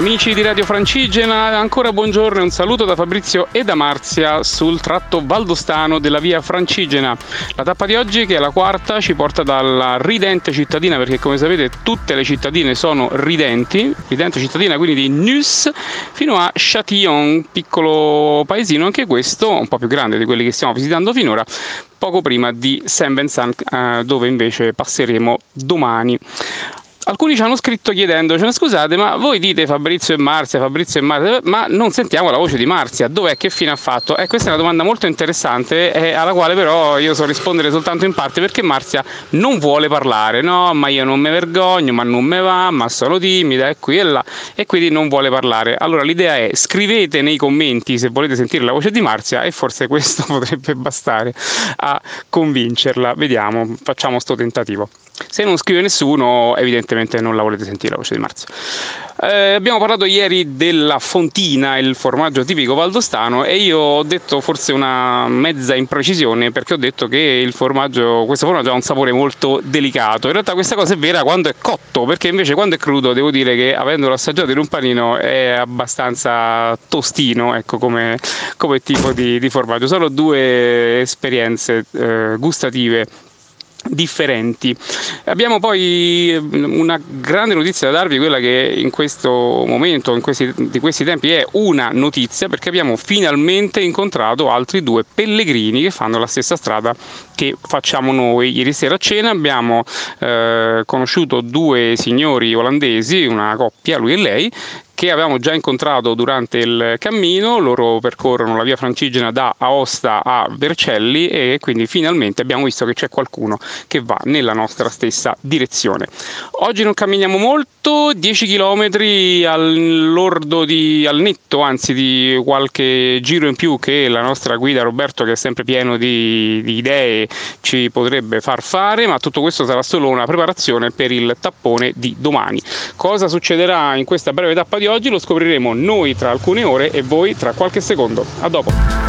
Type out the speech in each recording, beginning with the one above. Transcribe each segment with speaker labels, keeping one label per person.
Speaker 1: Amici di Radio Francigena, ancora buongiorno e un saluto da Fabrizio e da Marzia sul tratto valdostano della via Francigena. La tappa di oggi, che è la quarta, ci porta dalla ridente cittadina, perché come sapete tutte le cittadine sono ridenti, ridente cittadina quindi di Nus, fino a Châtillon, piccolo paesino anche questo, un po' più grande di quelli che stiamo visitando finora, poco prima di Saint-Vincent, eh, dove invece passeremo domani. Alcuni ci hanno scritto chiedendocene scusate ma voi dite Fabrizio e Marzia, Fabrizio e Marzia, ma non sentiamo la voce di Marzia, dov'è, che fine ha fatto? Eh, questa è una domanda molto interessante eh, alla quale però io so rispondere soltanto in parte perché Marzia non vuole parlare, no ma io non mi vergogno, ma non me va, ma sono timida e qui e là e quindi non vuole parlare. Allora l'idea è scrivete nei commenti se volete sentire la voce di Marzia e forse questo potrebbe bastare a convincerla, vediamo, facciamo sto tentativo. Se non scrive nessuno, evidentemente non la volete sentire la voce di Marzio. Eh, abbiamo parlato ieri della fontina, il formaggio tipico valdostano, e io ho detto forse una mezza imprecisione perché ho detto che formaggio, questo formaggio ha un sapore molto delicato. In realtà questa cosa è vera quando è cotto, perché invece quando è crudo devo dire che avendolo assaggiato in un panino è abbastanza tostino, ecco come, come tipo di, di, formaggio. Sono due esperienze eh, gustative differenti. Abbiamo poi una grande notizia da darvi, quella che in questo momento, in questi, di questi tempi, è una notizia perché abbiamo finalmente incontrato altri due pellegrini che fanno la stessa strada che facciamo noi. Ieri sera a cena abbiamo eh, conosciuto due signori olandesi, una coppia, lui e lei, che avevamo già incontrato durante il cammino, loro percorrono la via Francigena da Aosta a Vercelli e quindi finalmente abbiamo visto che c'è qualcuno che va nella nostra stessa direzione. Oggi non camminiamo molto, 10 km all'ordo di, al netto, anzi di qualche giro in più che la nostra guida Roberto che è sempre pieno di, di idee ci potrebbe far fare, ma tutto questo sarà solo una preparazione per il tappone di domani. Cosa succederà in questa breve tappa di oggi lo scopriremo noi tra alcune ore e voi tra qualche secondo. A dopo!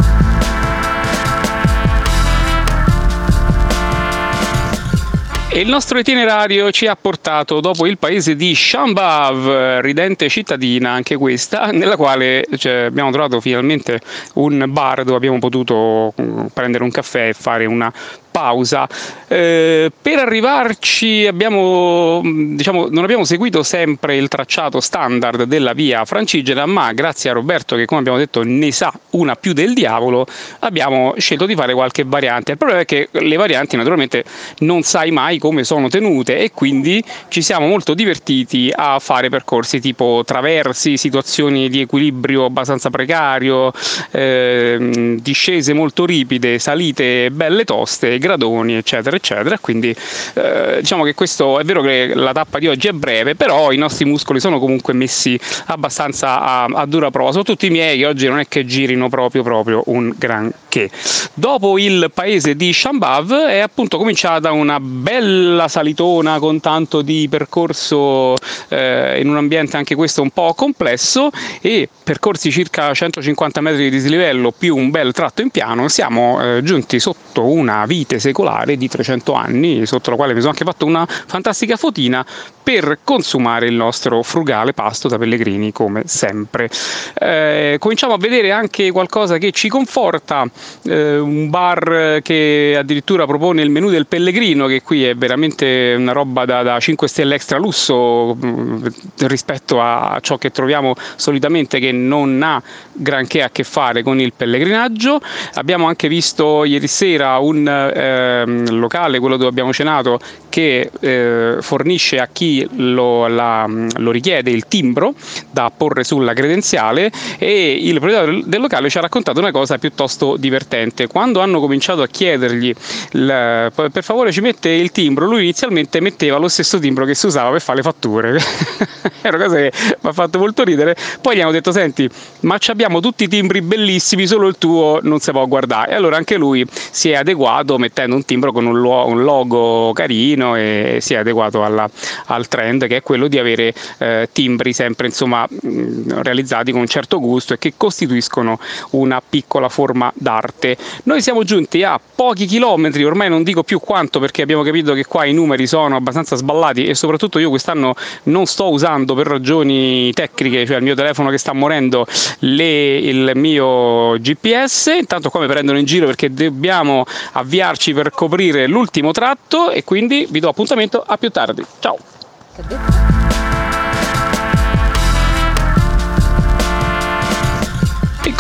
Speaker 1: E il nostro itinerario ci ha portato dopo il paese di Shambav, ridente cittadina anche questa, nella quale cioè, abbiamo trovato finalmente un bar dove abbiamo potuto mm, prendere un caffè e fare una pausa. Eh, per arrivarci abbiamo, diciamo, non abbiamo seguito sempre il tracciato standard della via francigena, ma grazie a Roberto che come abbiamo detto ne sa una più del diavolo, abbiamo scelto di fare qualche variante. Il problema è che le varianti naturalmente non sai mai come sono tenute e quindi ci siamo molto divertiti a fare percorsi tipo traversi, situazioni di equilibrio abbastanza precario, eh, discese molto ripide, salite belle toste gradoni, eccetera, eccetera. Quindi eh, diciamo che questo è vero che la tappa di oggi è breve, però i nostri muscoli sono comunque messi abbastanza a, a dura prova, soprattutto i miei oggi non è che girino proprio proprio un granché. Dopo il paese di Shambav è appunto cominciata una bella salitona con tanto di percorso eh, in un ambiente anche questo un po' complesso e percorsi circa 150 metri di dislivello più un bel tratto in piano, siamo eh, giunti sotto una vita vite secolare di 300 anni, sotto la quale mi sono anche fatto una fantastica fotina per consumare il nostro frugale pasto da pellegrini come sempre. Eh, cominciamo a vedere anche qualcosa che ci conforta, eh, un bar che addirittura propone il menù del pellegrino, che qui è veramente una roba da, da 5 stelle extra lusso mh, mm, rispetto a ciò che troviamo solitamente che non ha granché a che fare con il pellegrinaggio. Abbiamo anche visto ieri sera un ehm, locale, quello dove abbiamo cenato, che eh, fornisce a chi lo, la, lo, richiede il timbro da porre sulla credenziale e il proprietario del locale ci ha raccontato una cosa piuttosto divertente. Quando hanno cominciato a chiedergli il, per favore ci mette il timbro, lui inizialmente metteva lo stesso timbro che si usava per fare le fatture. È una cosa che mi ha fatto molto ridere. Poi gli hanno detto: Senti, ma abbiamo tutti i timbri bellissimi, solo il tuo non si può guardare. E allora anche lui si è adeguato mettendo un timbro con un, lo- un logo carino e si è adeguato alla, al trend che è quello di avere eh, timbri sempre insomma mh, realizzati con un certo gusto e che costituiscono una piccola forma d'arte. Noi siamo giunti a pochi chilometri, ormai non dico più quanto perché abbiamo capito che qua i numeri sono abbastanza sballati e soprattutto io quest'anno non sto usando per ragioni tecniche, cioè il mio telefono che sta morendo, le, il mio GPS. Intanto qua mi prendono in giro perché dobbiamo avviarci per coprire l'ultimo tratto e quindi vi do appuntamento a più tardi. Ciao!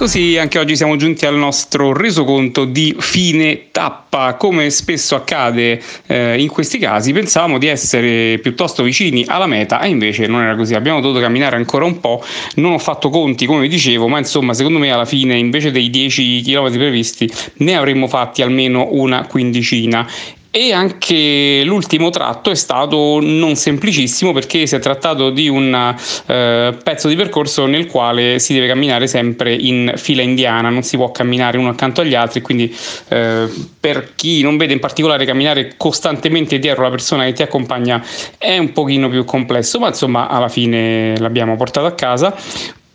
Speaker 1: Così anche oggi siamo giunti al nostro resoconto di fine tappa. Come spesso accade eh, in questi casi, pensavamo di essere piuttosto vicini alla meta e invece non era così. Abbiamo dovuto camminare ancora un po'. Non ho fatto conti, come vi dicevo, ma insomma, secondo me alla fine invece dei 10 km previsti ne avremmo fatti almeno una quindicina e anche l'ultimo tratto è stato non semplicissimo perché si è trattato di un eh, pezzo di percorso nel quale si deve camminare sempre in fila indiana, non si può camminare uno accanto agli altri, quindi eh, per chi non vede in particolare camminare costantemente dietro la persona che ti accompagna è un pochino più complesso, ma insomma alla fine l'abbiamo portato a casa.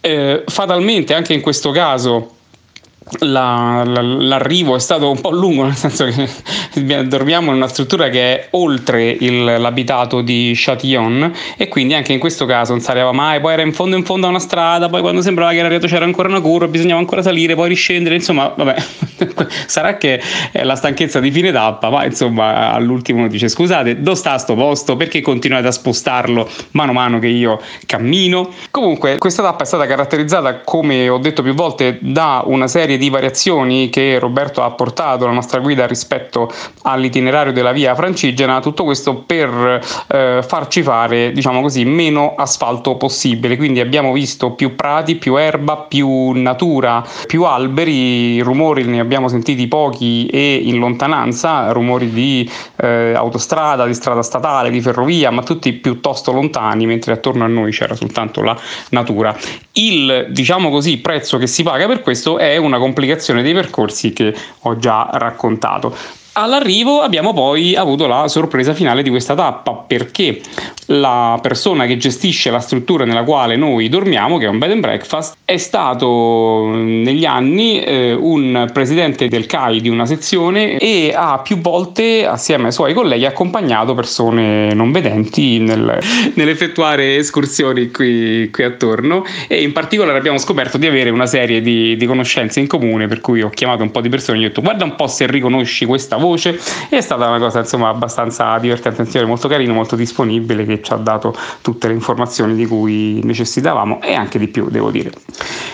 Speaker 1: Eh, fatalmente anche in questo caso la, la, l'arrivo è stato un po' lungo, nel senso che dormiamo in una struttura che è oltre il, l'abitato di Châtillon e quindi anche in questo caso non sapeva mai, poi era in fondo in fondo a una strada, poi quando sembrava che era arrivato c'era ancora una curva, bisognava ancora salire, poi riscendere, insomma, vabbè, sarà che è la stanchezza di fine tappa, ma insomma all'ultimo dice scusate, dove sta sto posto, perché continuate a spostarlo mano a mano che io cammino? Comunque questa tappa è stata caratterizzata, come ho detto più volte, da una serie serie di variazioni che Roberto ha apportato alla nostra guida rispetto all'itinerario della via francigena, tutto questo per eh, farci fare, diciamo così, meno asfalto possibile. Quindi abbiamo visto più prati, più erba, più natura, più alberi, rumori ne abbiamo sentiti pochi e in lontananza, rumori di eh, autostrada, di strada statale, di ferrovia, ma tutti piuttosto lontani, mentre attorno a noi c'era soltanto la natura. Il, diciamo così, prezzo che si paga per questo è una complicazione dei percorsi che ho già raccontato. All'arrivo abbiamo poi avuto la sorpresa finale di questa tappa perché la persona che gestisce la struttura nella quale noi dormiamo, che è un bed and breakfast, è stato negli anni eh, un presidente del CAI di una sezione e ha più volte assieme ai suoi colleghi accompagnato persone non vedenti nel, nell'effettuare escursioni qui, qui, attorno. E in particolare abbiamo scoperto di avere una serie di, di conoscenze in comune per cui ho chiamato un po' di persone e gli ho detto guarda un po' se riconosci questa voce. E è stata una cosa insomma abbastanza divertente, molto carino, molto disponibile che ci ha dato tutte le informazioni di cui necessitavamo e anche di più devo dire.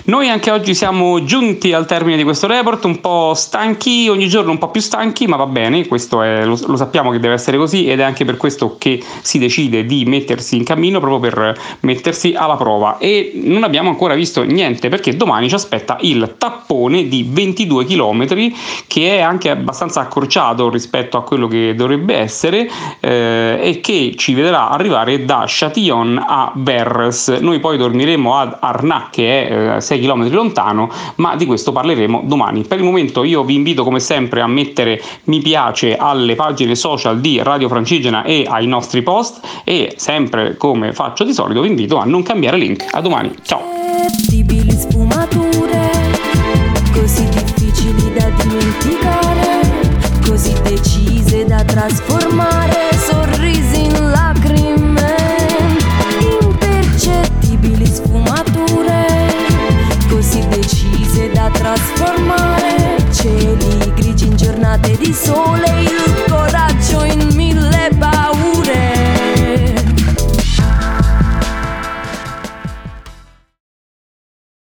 Speaker 1: Noi anche oggi siamo giunti al termine di questo report, un po' stanchi, ogni giorno un po' più stanchi, ma va bene, questo è, lo, lo sappiamo che deve essere così ed è anche per questo che si decide di mettersi in cammino proprio per mettersi alla prova e non abbiamo ancora visto niente perché domani ci aspetta il tappone di 22 km che è anche abbastanza accorciato rispetto a quello che dovrebbe essere eh, e che ci vedrà arrivare da Châtillon a Verres. Noi poi dormiremo ad Arnac che è eh, 6 km lontano, ma di questo parleremo domani. Per il momento io vi invito come sempre a mettere mi piace alle pagine social di Radio Francigena e ai nostri post e sempre come faccio di solito vi invito a non cambiare link. A domani, ciao! trasformare trasformare cieli